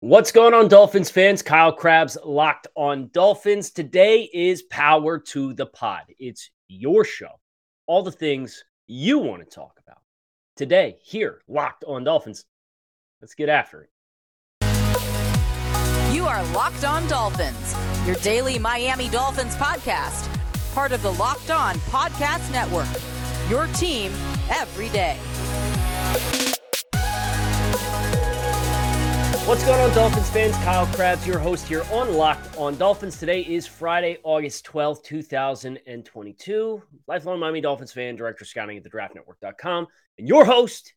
What's going on, Dolphins fans? Kyle Crabbs locked on Dolphins. Today is Power to the Pod. It's your show. All the things you want to talk about. Today, here, locked on Dolphins. Let's get after it. You are Locked On Dolphins, your daily Miami Dolphins podcast, part of the Locked On Podcast Network. Your team every day. What's going on, Dolphins fans? Kyle Crabbs, your host here on Locked on Dolphins. Today is Friday, August 12th, 2022. Lifelong Miami Dolphins fan, director scouting at the draftnetwork.com, and your host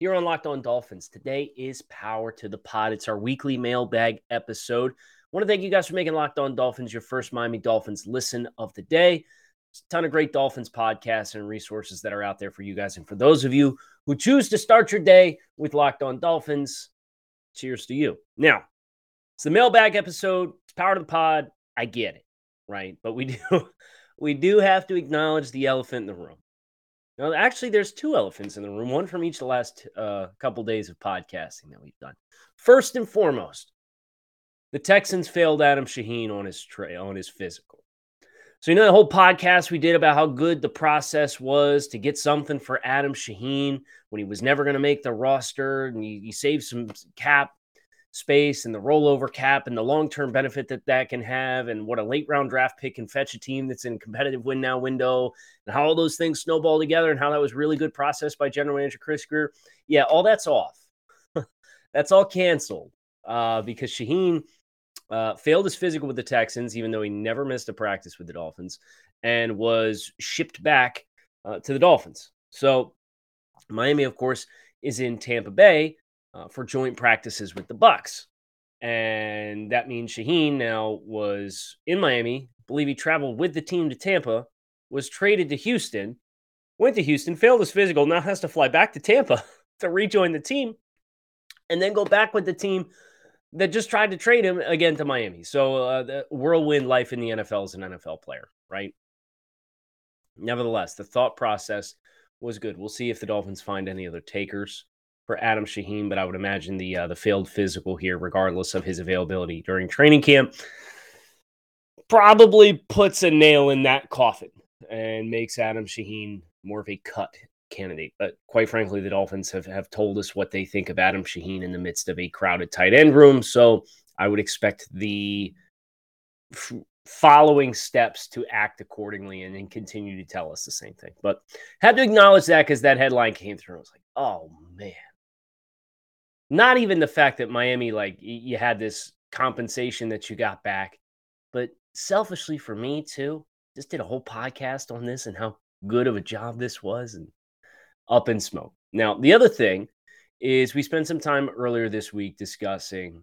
here on Locked on Dolphins. Today is Power to the Pod. It's our weekly mailbag episode. I want to thank you guys for making Locked on Dolphins your first Miami Dolphins listen of the day. A ton of great Dolphins podcasts and resources that are out there for you guys. And for those of you who choose to start your day with Locked on Dolphins, cheers to you. Now, it's the mailbag episode. It's power to the pod. I get it, right? But we do we do have to acknowledge the elephant in the room. Now, actually, there's two elephants in the room, one from each of the last uh, couple days of podcasting that we've done. First and foremost, the Texans failed Adam Shaheen on his tra- on his physical. So you know the whole podcast we did about how good the process was to get something for Adam Shaheen when he was never going to make the roster, and you, you save some cap space and the rollover cap and the long term benefit that that can have, and what a late round draft pick can fetch a team that's in competitive win now window, and how all those things snowball together, and how that was really good process by General Manager Chris Grier. Yeah, all that's off. that's all canceled uh, because Shaheen uh, failed his physical with the Texans, even though he never missed a practice with the Dolphins, and was shipped back uh, to the Dolphins. So Miami, of course, is in Tampa Bay uh, for joint practices with the Bucks, and that means Shaheen now was in Miami. I believe he traveled with the team to Tampa, was traded to Houston, went to Houston, failed his physical, now has to fly back to Tampa to rejoin the team, and then go back with the team that just tried to trade him again to Miami. So uh, the whirlwind life in the NFL as an NFL player, right? Nevertheless, the thought process was good. We'll see if the Dolphins find any other takers for Adam Shaheen, but I would imagine the uh, the failed physical here, regardless of his availability during training camp, probably puts a nail in that coffin and makes Adam Shaheen more of a cut candidate. But quite frankly, the Dolphins have, have told us what they think of Adam Shaheen in the midst of a crowded tight end room. So I would expect the f- following steps to act accordingly and then continue to tell us the same thing. But had to acknowledge that because that headline came through. I was like, oh man. Not even the fact that Miami, like, you had this compensation that you got back, but selfishly for me too, just did a whole podcast on this and how good of a job this was and up in smoke. Now, the other thing is we spent some time earlier this week discussing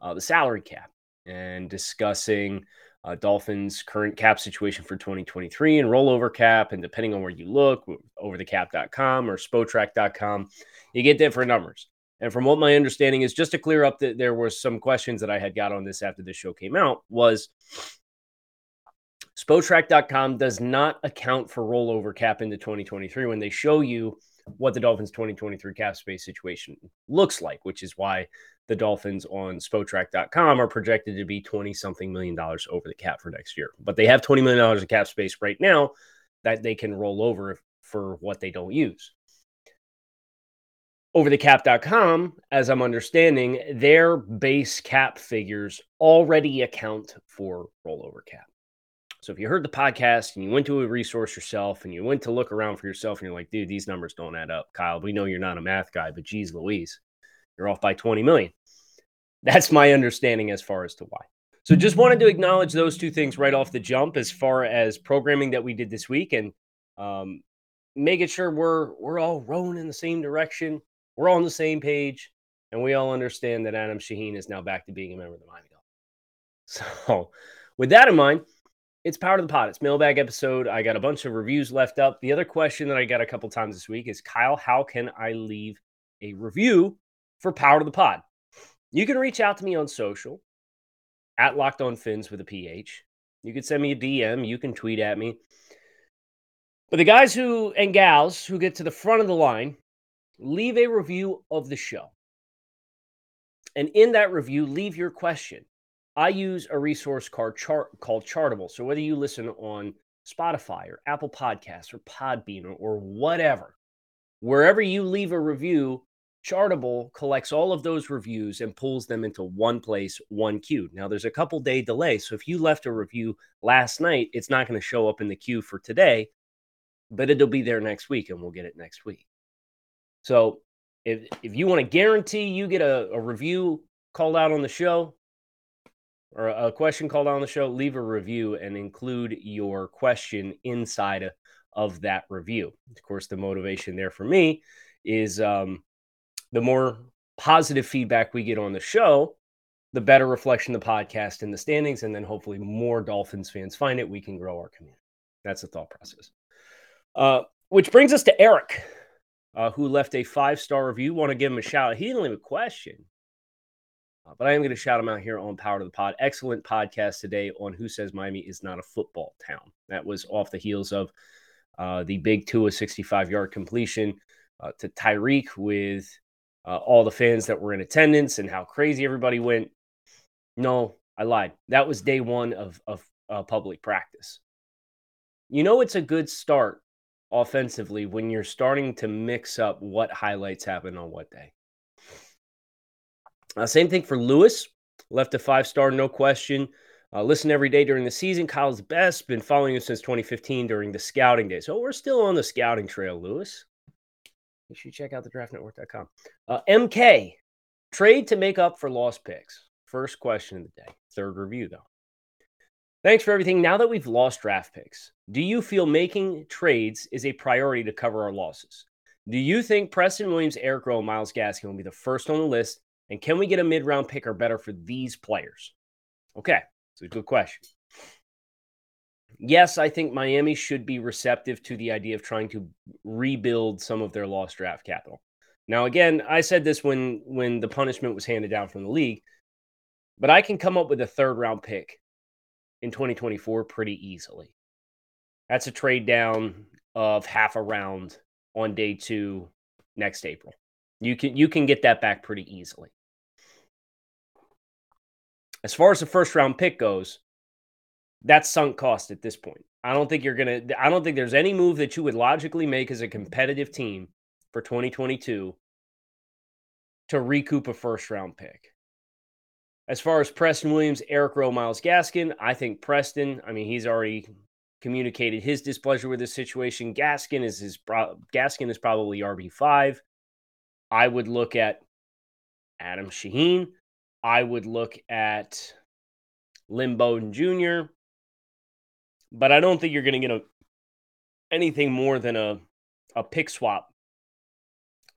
uh, the salary cap and discussing uh, Dolphins' current cap situation for 2023 and rollover cap. And depending on where you look, over the overthecap.com or spotrac.com, you get different numbers. And from what my understanding is, just to clear up that there were some questions that I had got on this after the show came out, was Spotrac.com does not account for rollover cap into 2023 when they show you what the Dolphins 2023 cap space situation looks like, which is why the Dolphins on Spotrac.com are projected to be 20 something million dollars over the cap for next year. But they have $20 million of cap space right now that they can roll over for what they don't use. Over the cap.com, as I'm understanding, their base cap figures already account for rollover cap. So if you heard the podcast and you went to a resource yourself and you went to look around for yourself and you're like, dude, these numbers don't add up, Kyle. We know you're not a math guy, but geez, Louise, you're off by 20 million. That's my understanding as far as to why. So just wanted to acknowledge those two things right off the jump as far as programming that we did this week and um, making sure we're we're all rowing in the same direction. We're all on the same page, and we all understand that Adam Shaheen is now back to being a member of the Miami Dolphins. So, with that in mind, it's Power to the Pod. It's mailbag episode. I got a bunch of reviews left up. The other question that I got a couple times this week is Kyle, how can I leave a review for Power to the Pod? You can reach out to me on social at Locked On Fins with a PH. You can send me a DM. You can tweet at me. But the guys who and gals who get to the front of the line leave a review of the show. And in that review, leave your question. I use a resource called, chart, called Chartable. So whether you listen on Spotify or Apple Podcasts or Podbean or, or whatever, wherever you leave a review, Chartable collects all of those reviews and pulls them into one place, one queue. Now, there's a couple day delay. So if you left a review last night, it's not going to show up in the queue for today, but it'll be there next week and we'll get it next week. So if, if you want to guarantee you get a, a review called out on the show or a question called on the show, leave a review and include your question inside of that review. Of course, the motivation there for me is um, the more positive feedback we get on the show, the better reflection the podcast in the standings, and then hopefully more Dolphins fans find it. We can grow our community. That's the thought process. Uh, which brings us to Eric, uh, who left a five star review. Want to give him a shout out. He didn't leave a question, but I am going to shout them out here on Power to the Pod. Excellent podcast today on Who Says Miami is Not a Football Town. That was off the heels of uh, the big two Tua 65 yard completion uh, to Tyreek with uh, all the fans that were in attendance and how crazy everybody went. No, I lied. That was day one of, of uh, public practice. You know, it's a good start offensively when you're starting to mix up what highlights happen on what day. Uh, same thing for Lewis. Left a five star, no question. Uh, listen every day during the season. Kyle's best. Been following him since 2015 during the scouting days. So we're still on the scouting trail, Lewis. Make sure you check out the draftnetwork.com. Uh, MK, trade to make up for lost picks. First question of the day. Third review, though. Thanks for everything. Now that we've lost draft picks, do you feel making trades is a priority to cover our losses? Do you think Preston Williams, Eric Rowe, Myles Gaskin will be the first on the list? And can we get a mid round pick or better for these players? Okay, it's a good question yes, I think Miami should be receptive to the idea of trying to rebuild some of their lost draft capital. Now, again, I said this when when the punishment was handed down from the league, but I can come up with a third round pick in 2024 pretty easily. That's a trade down of half a round on day two next April. You can you can get that back pretty easily. As far as the first round pick goes, that's sunk cost at this point. I don't think you're going to, I don't think there's any move that you would logically make as a competitive team for 2022 to recoup a first round pick. As far as Preston Williams, Eric Rowe, Myles Gaskin, I think Preston, I mean, he's already communicated his displeasure with the situation. Gaskin is his Gaskin is probably RB5. I would look at Adam Shaheen. I would look at Lynn Bowden Jr but I don't think you're going to get a, anything more than a, a pick swap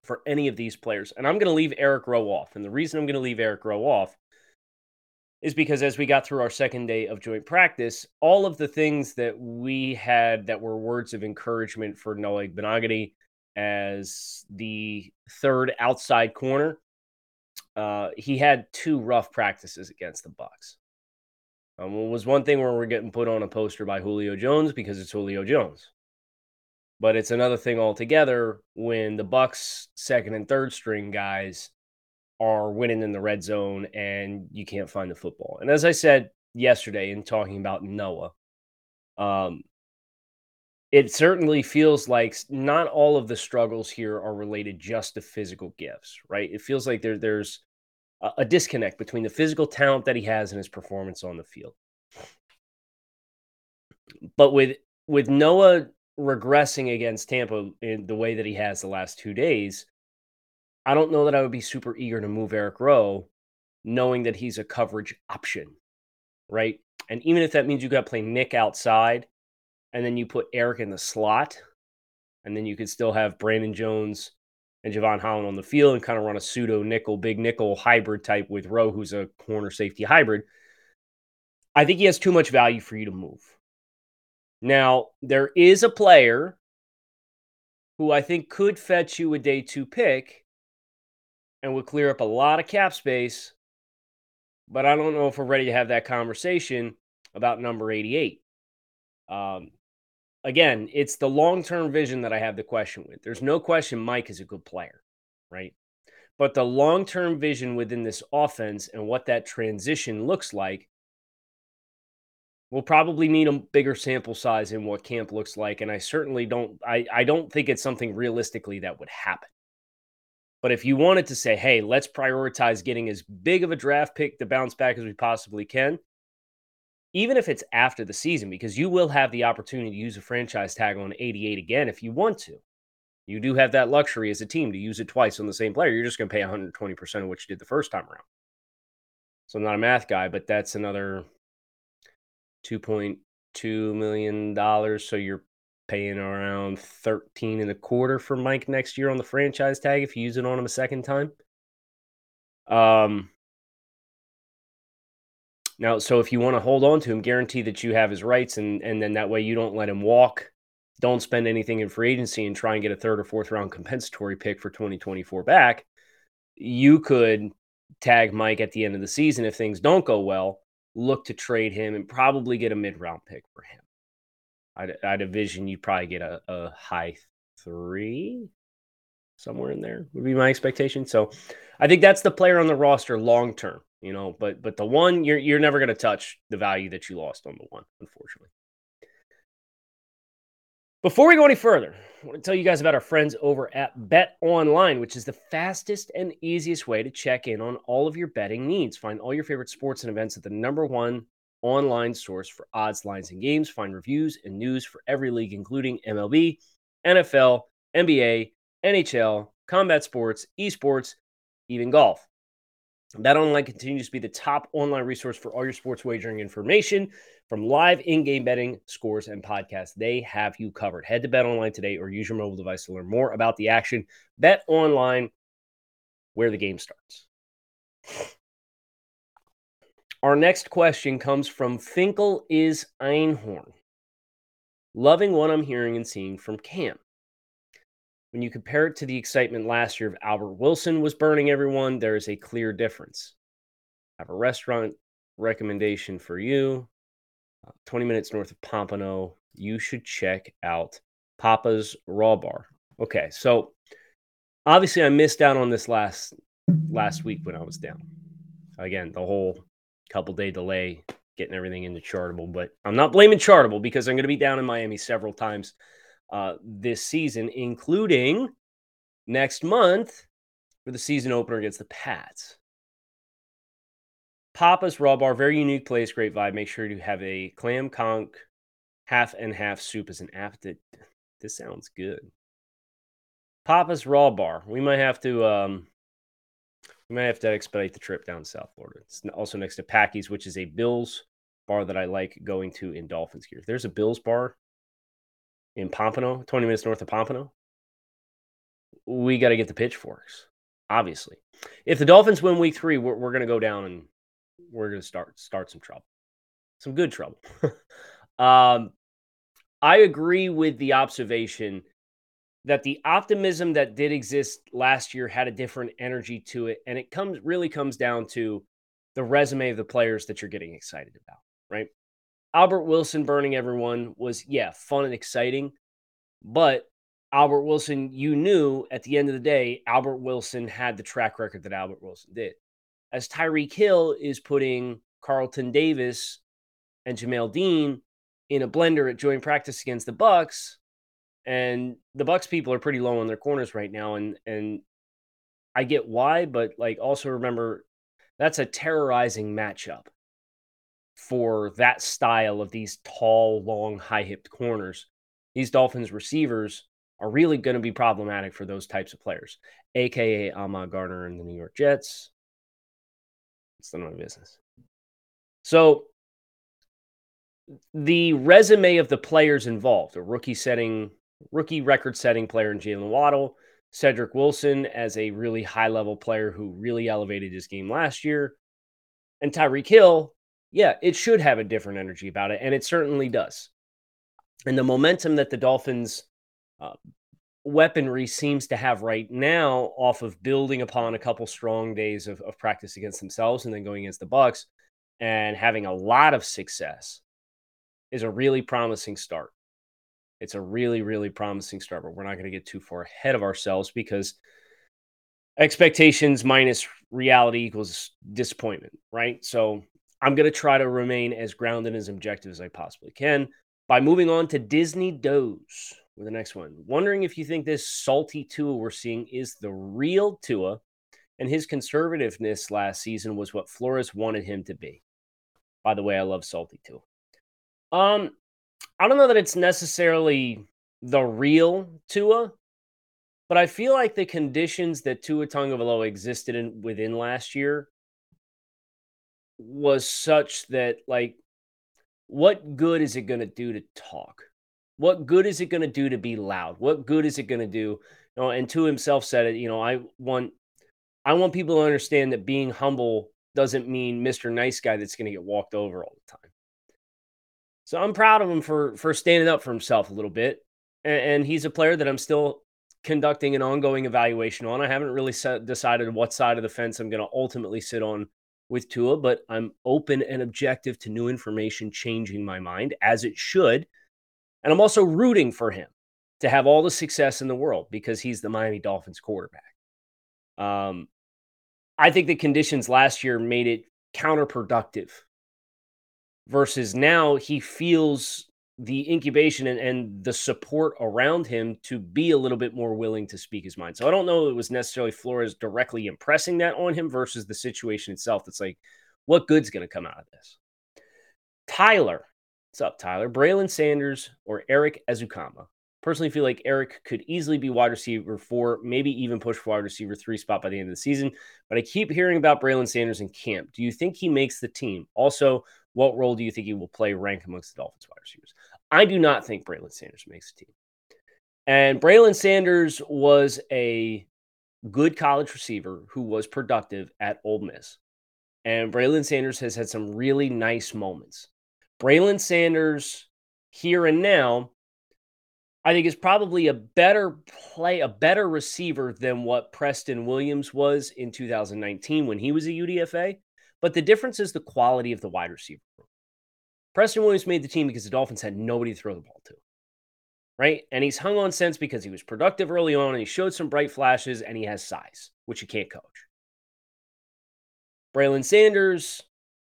for any of these players. And I'm going to leave Eric Rowe off. And the reason I'm going to leave Eric Rowe off is because as we got through our second day of joint practice, all of the things that we had that were words of encouragement for Noah Igbinoghene as the third outside corner, uh, he had two rough practices against the Bucks. Um, it was one thing where we're getting put on a poster by Julio Jones because it's Julio Jones. But it's another thing altogether when the Bucks second and third string guys are winning in the red zone and you can't find the football. And as I said yesterday in talking about Noah, um, it certainly feels like not all of the struggles here are related just to physical gifts, right? It feels like there, there's a disconnect between the physical talent that he has and his performance on the field. But with with Noah regressing against Tampa in the way that he has the last two days, I don't know that I would be super eager to move Eric Rowe, knowing that he's a coverage option, right? And even if that means you got to play Nick outside, and then you put Eric in the slot, and then you could still have Brandon Jones and Jevon Holland on the field and kind of run a pseudo nickel, big nickel hybrid type with Rowe, who's a corner safety hybrid. I think he has too much value for you to move. Now, there is a player who I think could fetch you a day two pick and would clear up a lot of cap space, but I don't know if we're ready to have that conversation about number 88. Um, again, it's the long term vision that I have the question with. There's no question Mike is a good player, right? But the long term vision within this offense and what that transition looks like We'll probably need a bigger sample size in what camp looks like. And I certainly don't I, I don't think it's something realistically that would happen. But if you wanted to say, hey, let's prioritize getting as big of a draft pick to bounce back as we possibly can, even if it's after the season, because you will have the opportunity to use a franchise tag on 88 again if you want to. You do have that luxury as a team to use it twice on the same player. You're just going to pay 120% of what you did the first time around. So I'm not a math guy, but that's another $2.2 million. So you're paying around 13 and a quarter for Mike next year on the franchise tag if you use it on him a second time. Um, now, so if you want to hold on to him, guarantee that you have his rights, and and then that way you don't let him walk. Don't spend anything in free agency and try and get a third or fourth round compensatory pick for 2024 back. You could tag Mike at the end of the season if things don't go well look to trade him and probably get a mid round pick for him. I'd, I'd envision you'd probably get a, a high three, somewhere in there would be my expectation. So I think that's the player on the roster long term, you know, but but the one you're you're never going to touch the value that you lost on the one, unfortunately. Before we go any further, I want to tell you guys about our friends over at Bet Online, which is the fastest and easiest way to check in on all of your betting needs. Find all your favorite sports and events at the number one online source for odds, lines, and games. Find reviews and news for every league, including MLB, NFL, NBA, NHL, combat sports, esports, even golf. BetOnline continues to be the top online resource for all your sports wagering information. From live in game betting, scores, and podcasts, they have you covered. Head to BetOnline today or use your mobile device to learn more about the action. Bet Online, where the game starts. Our next question comes from Finkel is Einhorn. Loving what I'm hearing and seeing from Cam. When you compare it to the excitement last year of Albert Wilson was burning everyone, there is a clear difference. I have a restaurant recommendation for you. Uh, 20 minutes north of Pompano. You should check out Papa's Raw Bar. Okay, so obviously I missed out on this last last week when I was down. Again, the whole couple day delay getting everything into Chartable, but I'm not blaming Chartable because I'm going to be down in Miami several times uh, this season, including next month for the season opener against the Pats. Papa's Raw Bar, very unique place, great vibe. Make sure to have a clam conch half and half soup as an appetite. This sounds good. Papa's Raw Bar. We might have to um, we might have to expedite the trip down South Florida. It's also next to Packy's, which is a Bills bar that I like going to in Dolphins gear. There's a Bills bar in Pompano, 20 minutes north of Pompano, we got to get the pitchforks, obviously. If the Dolphins win week three, we're, we're going to go down and we're going to start start some trouble, some good trouble. um, I agree with the observation that the optimism that did exist last year had a different energy to it, and it comes really comes down to the resume of the players that you're getting excited about, right? Albert Wilson burning everyone was yeah fun and exciting, but Albert Wilson, you knew at the end of the day, Albert Wilson had the track record that Albert Wilson did. As Tyreek Hill is putting Carlton Davis and Jamel Dean in a blender at joint practice against the Bucks, and the Bucks people are pretty low on their corners right now, and and I get why, but like also remember that's a terrorizing matchup for that style of these tall, long, high hipped corners. These Dolphins receivers are really going to be problematic for those types of players, aka Ahmad Gardner and the New York Jets, it's none of my business. So the resume of the players involved, a rookie setting, rookie record setting player in Jaylen Waddle, Cedric Wilson as a really high level player who really elevated his game last year, and Tyreek Hill, yeah, it should have a different energy about it, and it certainly does. And the momentum that the Dolphins uh, weaponry seems to have right now off of building upon a couple strong days of, of practice against themselves and then going against the bucks and having a lot of success is a really promising start it's a really really promising start but we're not going to get too far ahead of ourselves because expectations minus reality equals disappointment, right? So I'm going to try to remain as grounded and as objective as I possibly can by moving on to Disney Doze with the next one. Wondering if you think this salty Tua we're seeing is the real Tua and his conservativeness last season was what Flores wanted him to be. By the way, I love salty Tua. Um, I don't know that it's necessarily the real Tua, but I feel like the conditions that Tua Tagovailoa existed in within last year was such that like what good is it going to do to talk? What good is it going to do to be loud? What good is it going to do? You know, and to himself said it, you know, I want I want people to understand that being humble doesn't mean Mr. Nice Guy that's going to get walked over all the time. So I'm proud of him for for standing up for himself a little bit. And, and he's a player that I'm still conducting an ongoing evaluation on. I haven't really set, decided what side of the fence I'm going to ultimately sit on with Tua, but I'm open and objective to new information changing my mind as it should. And I'm also rooting for him to have all the success in the world because he's the Miami Dolphins quarterback. Um, I think the conditions last year made it counterproductive versus now he feels the incubation and, and, the support around him to be a little bit more willing to speak his mind. So I don't know it was necessarily Flores directly impressing that on him versus the situation itself. It's like, what good's going to come out of this? Tyler, what's up, Tyler? Braylon Sanders or Erik Ezukanma? Personally, feel like Eric could easily be wide receiver four, maybe even push for wide receiver three spot by the end of the season. But I keep hearing about Braylon Sanders in camp. Do you think he makes the team? Also, what role do you think he will play rank amongst the Dolphins wide receivers? I do not think Braylon Sanders makes the team. And Braylon Sanders was a good college receiver who was productive at Ole Miss. And Braylon Sanders has had some really nice moments. Braylon Sanders here and now, I think is probably a better play, a better receiver than what Preston Williams was in 2019 when he was a UDFA. But the difference is the quality of the wide receiver Preston Williams made the team because the Dolphins had nobody to throw the ball to. Right. And he's hung on since because he was productive early on and he showed some bright flashes and he has size, which you can't coach. Braylon Sanders,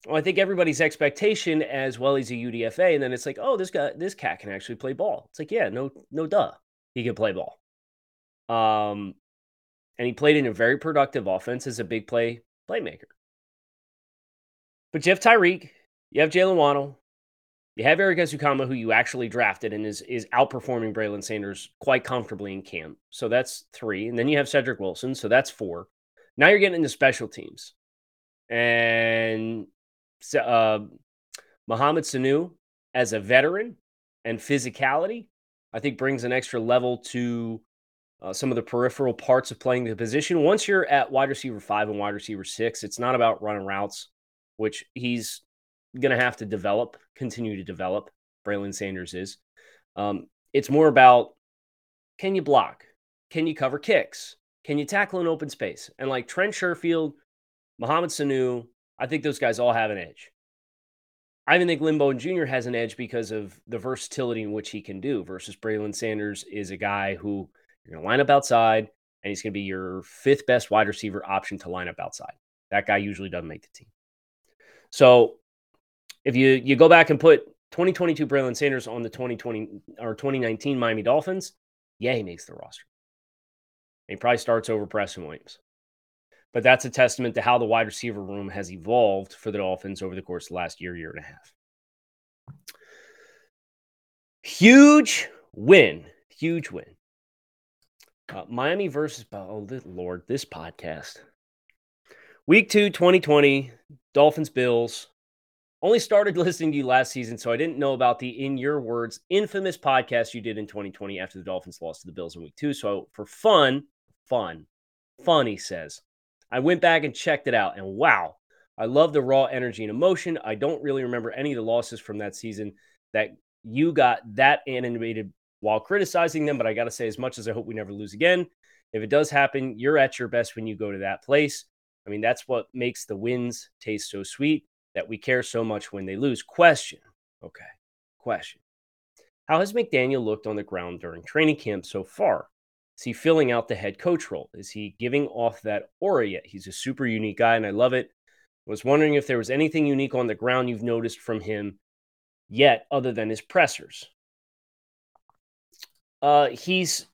well, I think everybody's expectation as well as a UDFA, and then it's like, oh, this guy, this cat can actually play ball. It's like, yeah, no, no, duh, he can play ball. Um, and he played in a very productive offense as a big play playmaker. But you have Tyreek, you have Jaylen Waddle, you have Erik Ezukanma, who you actually drafted and is is outperforming Braylon Sanders quite comfortably in camp. So that's three. And then you have Cedric Wilson. So that's four. Now you're getting into special teams. And uh, Mohamed Sanu, as a veteran and physicality, I think brings an extra level to uh, some of the peripheral parts of playing the position. Once you're at wide receiver five and wide receiver six, it's not about running routes, which he's going to have to develop, continue to develop. Braylon Sanders is. Um, it's more about can you block? Can you cover kicks? Can you tackle in open space? And like Trent Sherfield, Mohamed Sanu, I think those guys all have an edge. I even think Bowden Jr. has an edge because of the versatility in which he can do versus Braylon Sanders is a guy who you're going to line up outside and he's going to be your fifth best wide receiver option to line up outside. That guy usually doesn't make the team. So if you you go back and put 2022 Braylon Sanders on the 2020 or 2019 Miami Dolphins, yeah, he makes the roster. he probably starts over Preston Williams. But that's a testament to how the wide receiver room has evolved for the Dolphins over the course of the last year, year and a half. Huge win. Huge win. Uh, Miami versus, oh, Lord, this podcast. Week two, 2020, Dolphins, Bills. Only started listening to you last season, so I didn't know about the, in your words, infamous podcast you did in 2020 after the Dolphins lost to the Bills in week two. So for fun, fun, fun, he says, I went back and checked it out, and wow, I love the raw energy and emotion. I don't really remember any of the losses from that season that you got that animated while criticizing them. But I got to say, as much as I hope we never lose again, if it does happen, you're at your best when you go to that place. I mean, that's what makes the wins taste so sweet that we care so much when they lose. Question. Okay. Question. How has McDaniel looked on the ground during training camp so far? Is he filling out the head coach role? Is he giving off that aura yet? He's a super unique guy, and I love it. I was wondering if there was anything unique on the ground you've noticed from him yet, other than his pressers. Uh, he's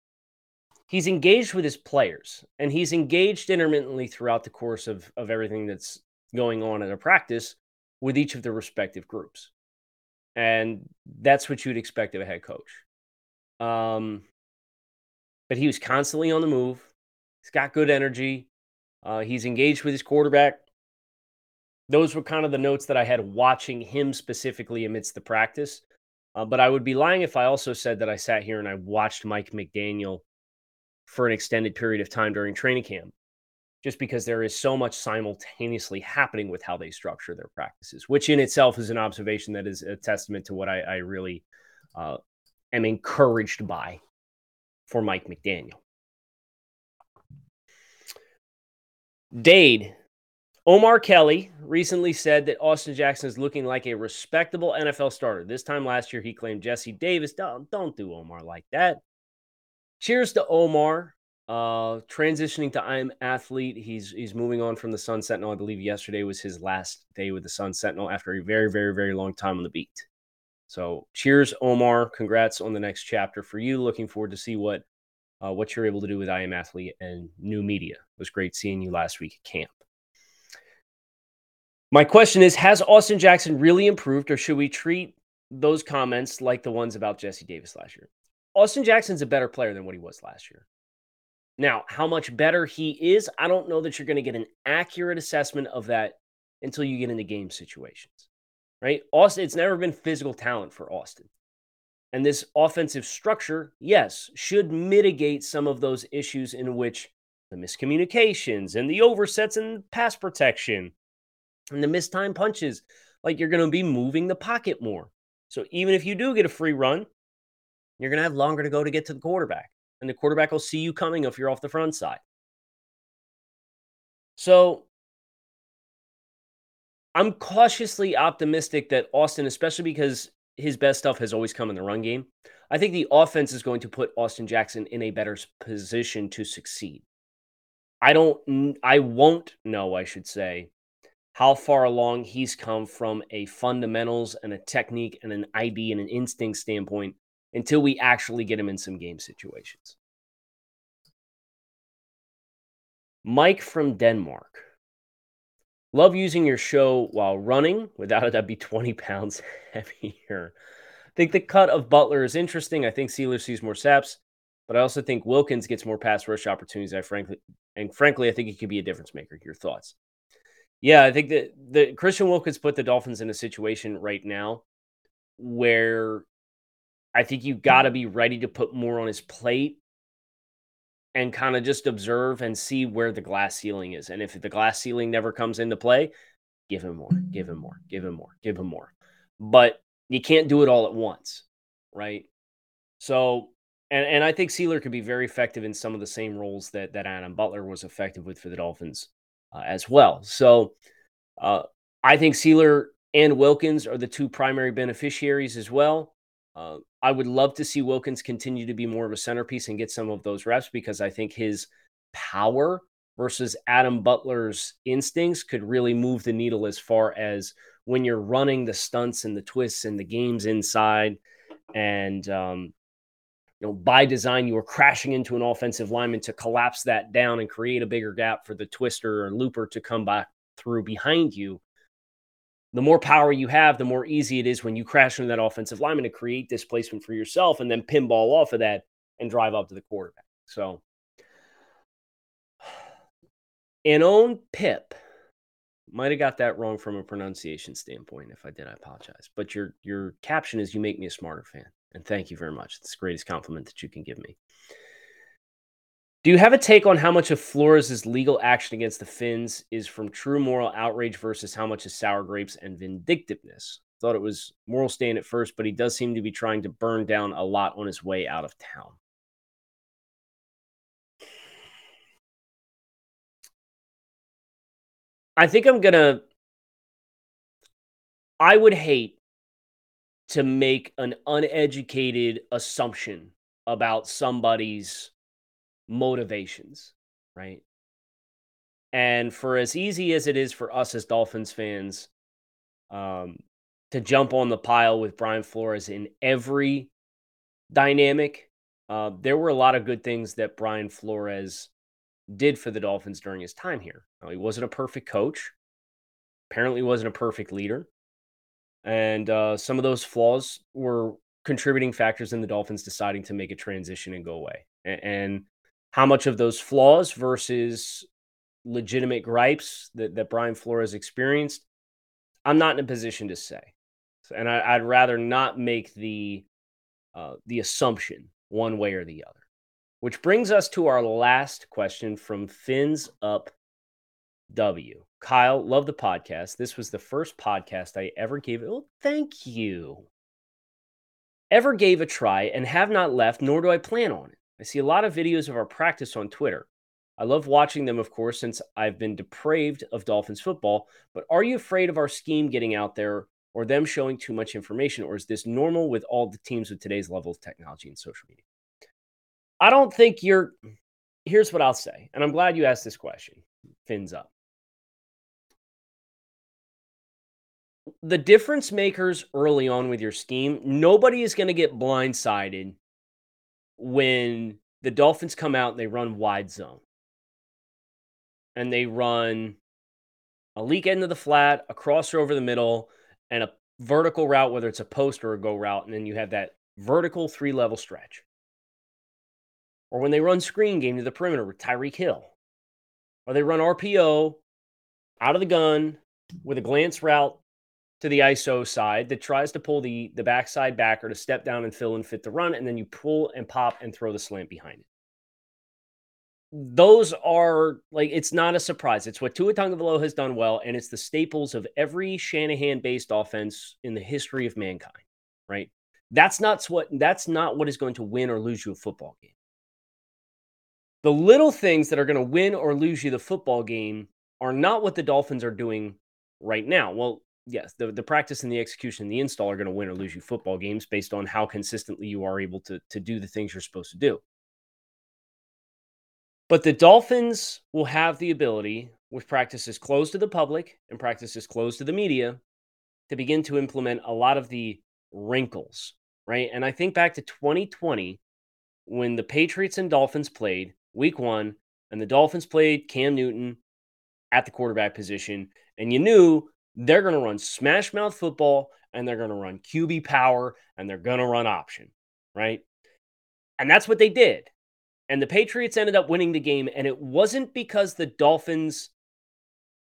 he's engaged with his players, and he's engaged intermittently throughout the course of of everything that's going on in a practice with each of the respective groups, and that's what you'd expect of a head coach. Um, but he was constantly on the move. He's got good energy. Uh, he's engaged with his quarterback. Those were kind of the notes that I had watching him specifically amidst the practice. Uh, but I would be lying if I also said that I sat here and I watched Mike McDaniel for an extended period of time during training camp, just because there is so much simultaneously happening with how they structure their practices, which in itself is an observation that is a testament to what I, I really uh, am encouraged by for Mike McDaniel. Dade, Omar Kelly recently said that Austin Jackson is looking like a respectable NFL starter. This time last year, he claimed Jesse Davis. Don't, don't do Omar like that. Cheers to Omar. Uh, transitioning to I'm athlete. He's he's moving on from the Sun Sentinel. I believe yesterday was his last day with the Sun Sentinel after a very, very, very long time on the beat. So cheers, Omar. Congrats on the next chapter for you. Looking forward to see what uh, what you're able to do with I am athlete and new media. It was great seeing you last week at camp. My question is Has Austin Jackson really improved, or should we treat those comments like the ones about Jesse Davis last year? Austin Jackson's a better player than what he was last year. Now, how much better he is, I don't know that you're going to get an accurate assessment of that until you get into game situations right? Austin, it's never been physical talent for Austin. And this offensive structure, yes, should mitigate some of those issues in which the miscommunications and the oversets and pass protection and the missed time punches, like you're going to be moving the pocket more. So even if you do get a free run, you're going to have longer to go to get to the quarterback. And the quarterback will see you coming if you're off the front side. So I'm cautiously optimistic that Austin, especially because his best stuff has always come in the run game, I think the offense is going to put Austin Jackson in a better position to succeed. I don't, I won't know, I should say, how far along he's come from a fundamentals and a technique and an ID and an instinct standpoint until we actually get him in some game situations. Mike from Denmark. Love using your show while running. Without it, I'd be 20 pounds heavier. I think the cut of Butler is interesting. I think Sieler sees more saps, but I also think Wilkins gets more pass rush opportunities. I frankly, and frankly, I think he could be a difference maker. Your thoughts? Yeah, I think that the Christian Wilkins put the Dolphins in a situation right now where I think you got to be ready to put more on his plate and kind of just observe and see where the glass ceiling is. And if the glass ceiling never comes into play, give him more, give him more, give him more, give him more. But you can't do it all at once, right? So, and, and I think Sieler could be very effective in some of the same roles that that Adam Butler was effective with for the Dolphins uh, as well. So, uh, I think Sieler and Wilkins are the two primary beneficiaries as well. Uh, I would love to see Wilkins continue to be more of a centerpiece and get some of those reps because I think his power versus Adam Butler's instincts could really move the needle as far as when you're running the stunts and the twists and the games inside. And, um, you know, by design, you were crashing into an offensive lineman to collapse that down and create a bigger gap for the twister or looper to come back through behind you the more power you have, the more easy it is when you crash into that offensive lineman to create displacement for yourself and then pinball off of that and drive up to the quarterback. So, an own Pip might have got that wrong from a pronunciation standpoint. If I did, I apologize. But your your caption is "You make me a smarter fan," and thank you very much. It's the greatest compliment that you can give me. Do you have a take on how much of Flores' legal action against the Fins is from true moral outrage versus how much is sour grapes and vindictiveness? Thought it was moral stand at first, but he does seem to be trying to burn down a lot on his way out of town. I think I'm to. I would hate to make an uneducated assumption about somebody's motivations, right? And for as easy as it is for us as Dolphins fans um, to jump on the pile with Brian Flores in every dynamic, uh, there were a lot of good things that Brian Flores did for the Dolphins during his time here. Now, he wasn't a perfect coach, apparently, wasn't a perfect leader. And uh, some of those flaws were contributing factors in the Dolphins deciding to make a transition and go away. And, and how much of those flaws versus legitimate gripes that, that Brian Flores experienced, I'm not in a position to say. And I, would rather not make the uh, the assumption one way or the other. Which brings us to our last question from Fins Up W. Kyle, love the podcast. This was the first podcast I ever gave. Oh, thank you. Ever gave a try and have not left, nor do I plan on it. I see a lot of videos of our practice on Twitter. I love watching them, of course, since I've been depraved of Dolphins football. But are you afraid of our scheme getting out there or them showing too much information? Or is this normal with all the teams with today's level of technology and social media? I don't think you're. Here's what I'll say. And I'm glad you asked this question. Fins up. The difference makers early on with your scheme, nobody is going to get blindsided when the Dolphins come out and they run wide zone and they run a leak end of the flat, a crosser over the middle, and a vertical route, whether it's a post or a go route, and then you have that vertical three level stretch. Or when they run screen game to the perimeter with Tyreek Hill, or they run RPO out of the gun with a glance route to the ISO side that tries to pull the the backside backer to step down and fill and fit the run, and then you pull and pop and throw the slant behind it those are like it's not a surprise. It's what Tua Tagovailoa has done well, and it's the staples of every Shanahan-based offense in the history of mankind. Right? That's not what that's not what is going to win or lose you a football game. The little things that are going to win or lose you the football game are not what the Dolphins are doing right now. Well, yes, the, the practice and the execution and the install are going to win or lose you football games based on how consistently you are able to, to do the things you're supposed to do. But the Dolphins will have the ability, with practices closed to the public and practices closed to the media, to begin to implement a lot of the wrinkles, right? And I think back to 2020 when the Patriots and Dolphins played week one, and the Dolphins played Cam Newton at the quarterback position, and you knew they're going to run smash mouth football and they're going to run QB power and they're going to run option, right? And that's what they did. And the Patriots ended up winning the game. And it wasn't because the Dolphins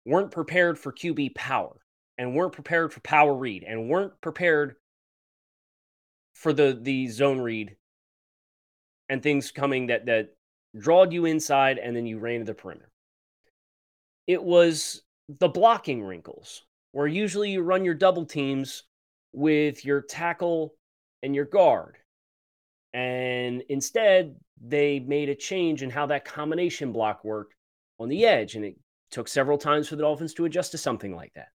weren't prepared for QB power and weren't prepared for power read and weren't prepared for the the zone read and things coming that that drawed you inside and then you ran to the perimeter. It was the blocking wrinkles where usually you run your double teams with your tackle and your guard. And instead, they made a change in how that combination block worked on the edge. And it took several times for the Dolphins to adjust to something like that.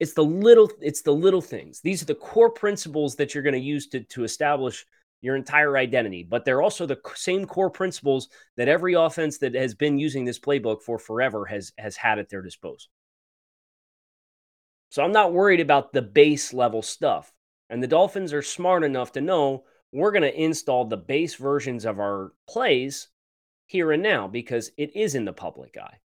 It's the little, it's the little things. These are the core principles that you're going to use to, to establish your entire identity, but they're also the same core principles that every offense that has been using this playbook for forever has has had at their disposal. So I'm not worried about the base level stuff. And the Dolphins are smart enough to know we're going to install the base versions of our plays here and now because it is in the public eye.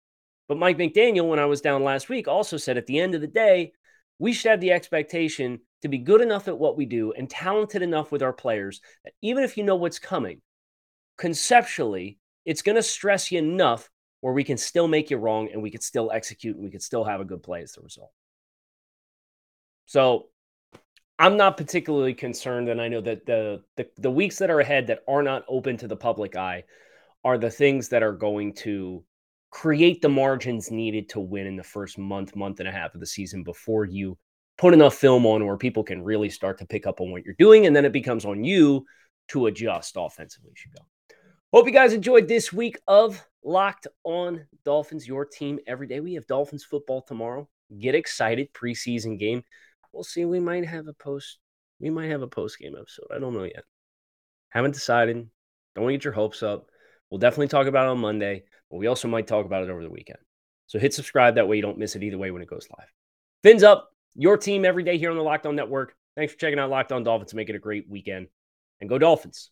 But Mike McDaniel, when I was down last week, also said at the end of the day, we should have the expectation to be good enough at what we do and talented enough with our players that even if you know what's coming, conceptually, it's going to stress you enough where we can still make you wrong and we can still execute and we can still have a good play as the result. So I'm not particularly concerned, and I know that the, the the weeks that are ahead that are not open to the public eye are the things that are going to create the margins needed to win in the first month, month and a half of the season before you put enough film on where people can really start to pick up on what you're doing, and then it becomes on you to adjust offensively. Should go. Hope you guys enjoyed this week of Locked On Dolphins, your team every day. We have Dolphins football tomorrow. Get excited, preseason game we'll see. We might have a post. We might have a post game episode. I don't know yet. Haven't decided. Don't want to get your hopes up. We'll definitely talk about it on Monday, but we also might talk about it over the weekend. So hit subscribe. That way you don't miss it either way when it goes live. Fins up, your team every day here on the Locked On Network. Thanks for checking out Locked On Dolphins. Make it a great weekend. And go Dolphins.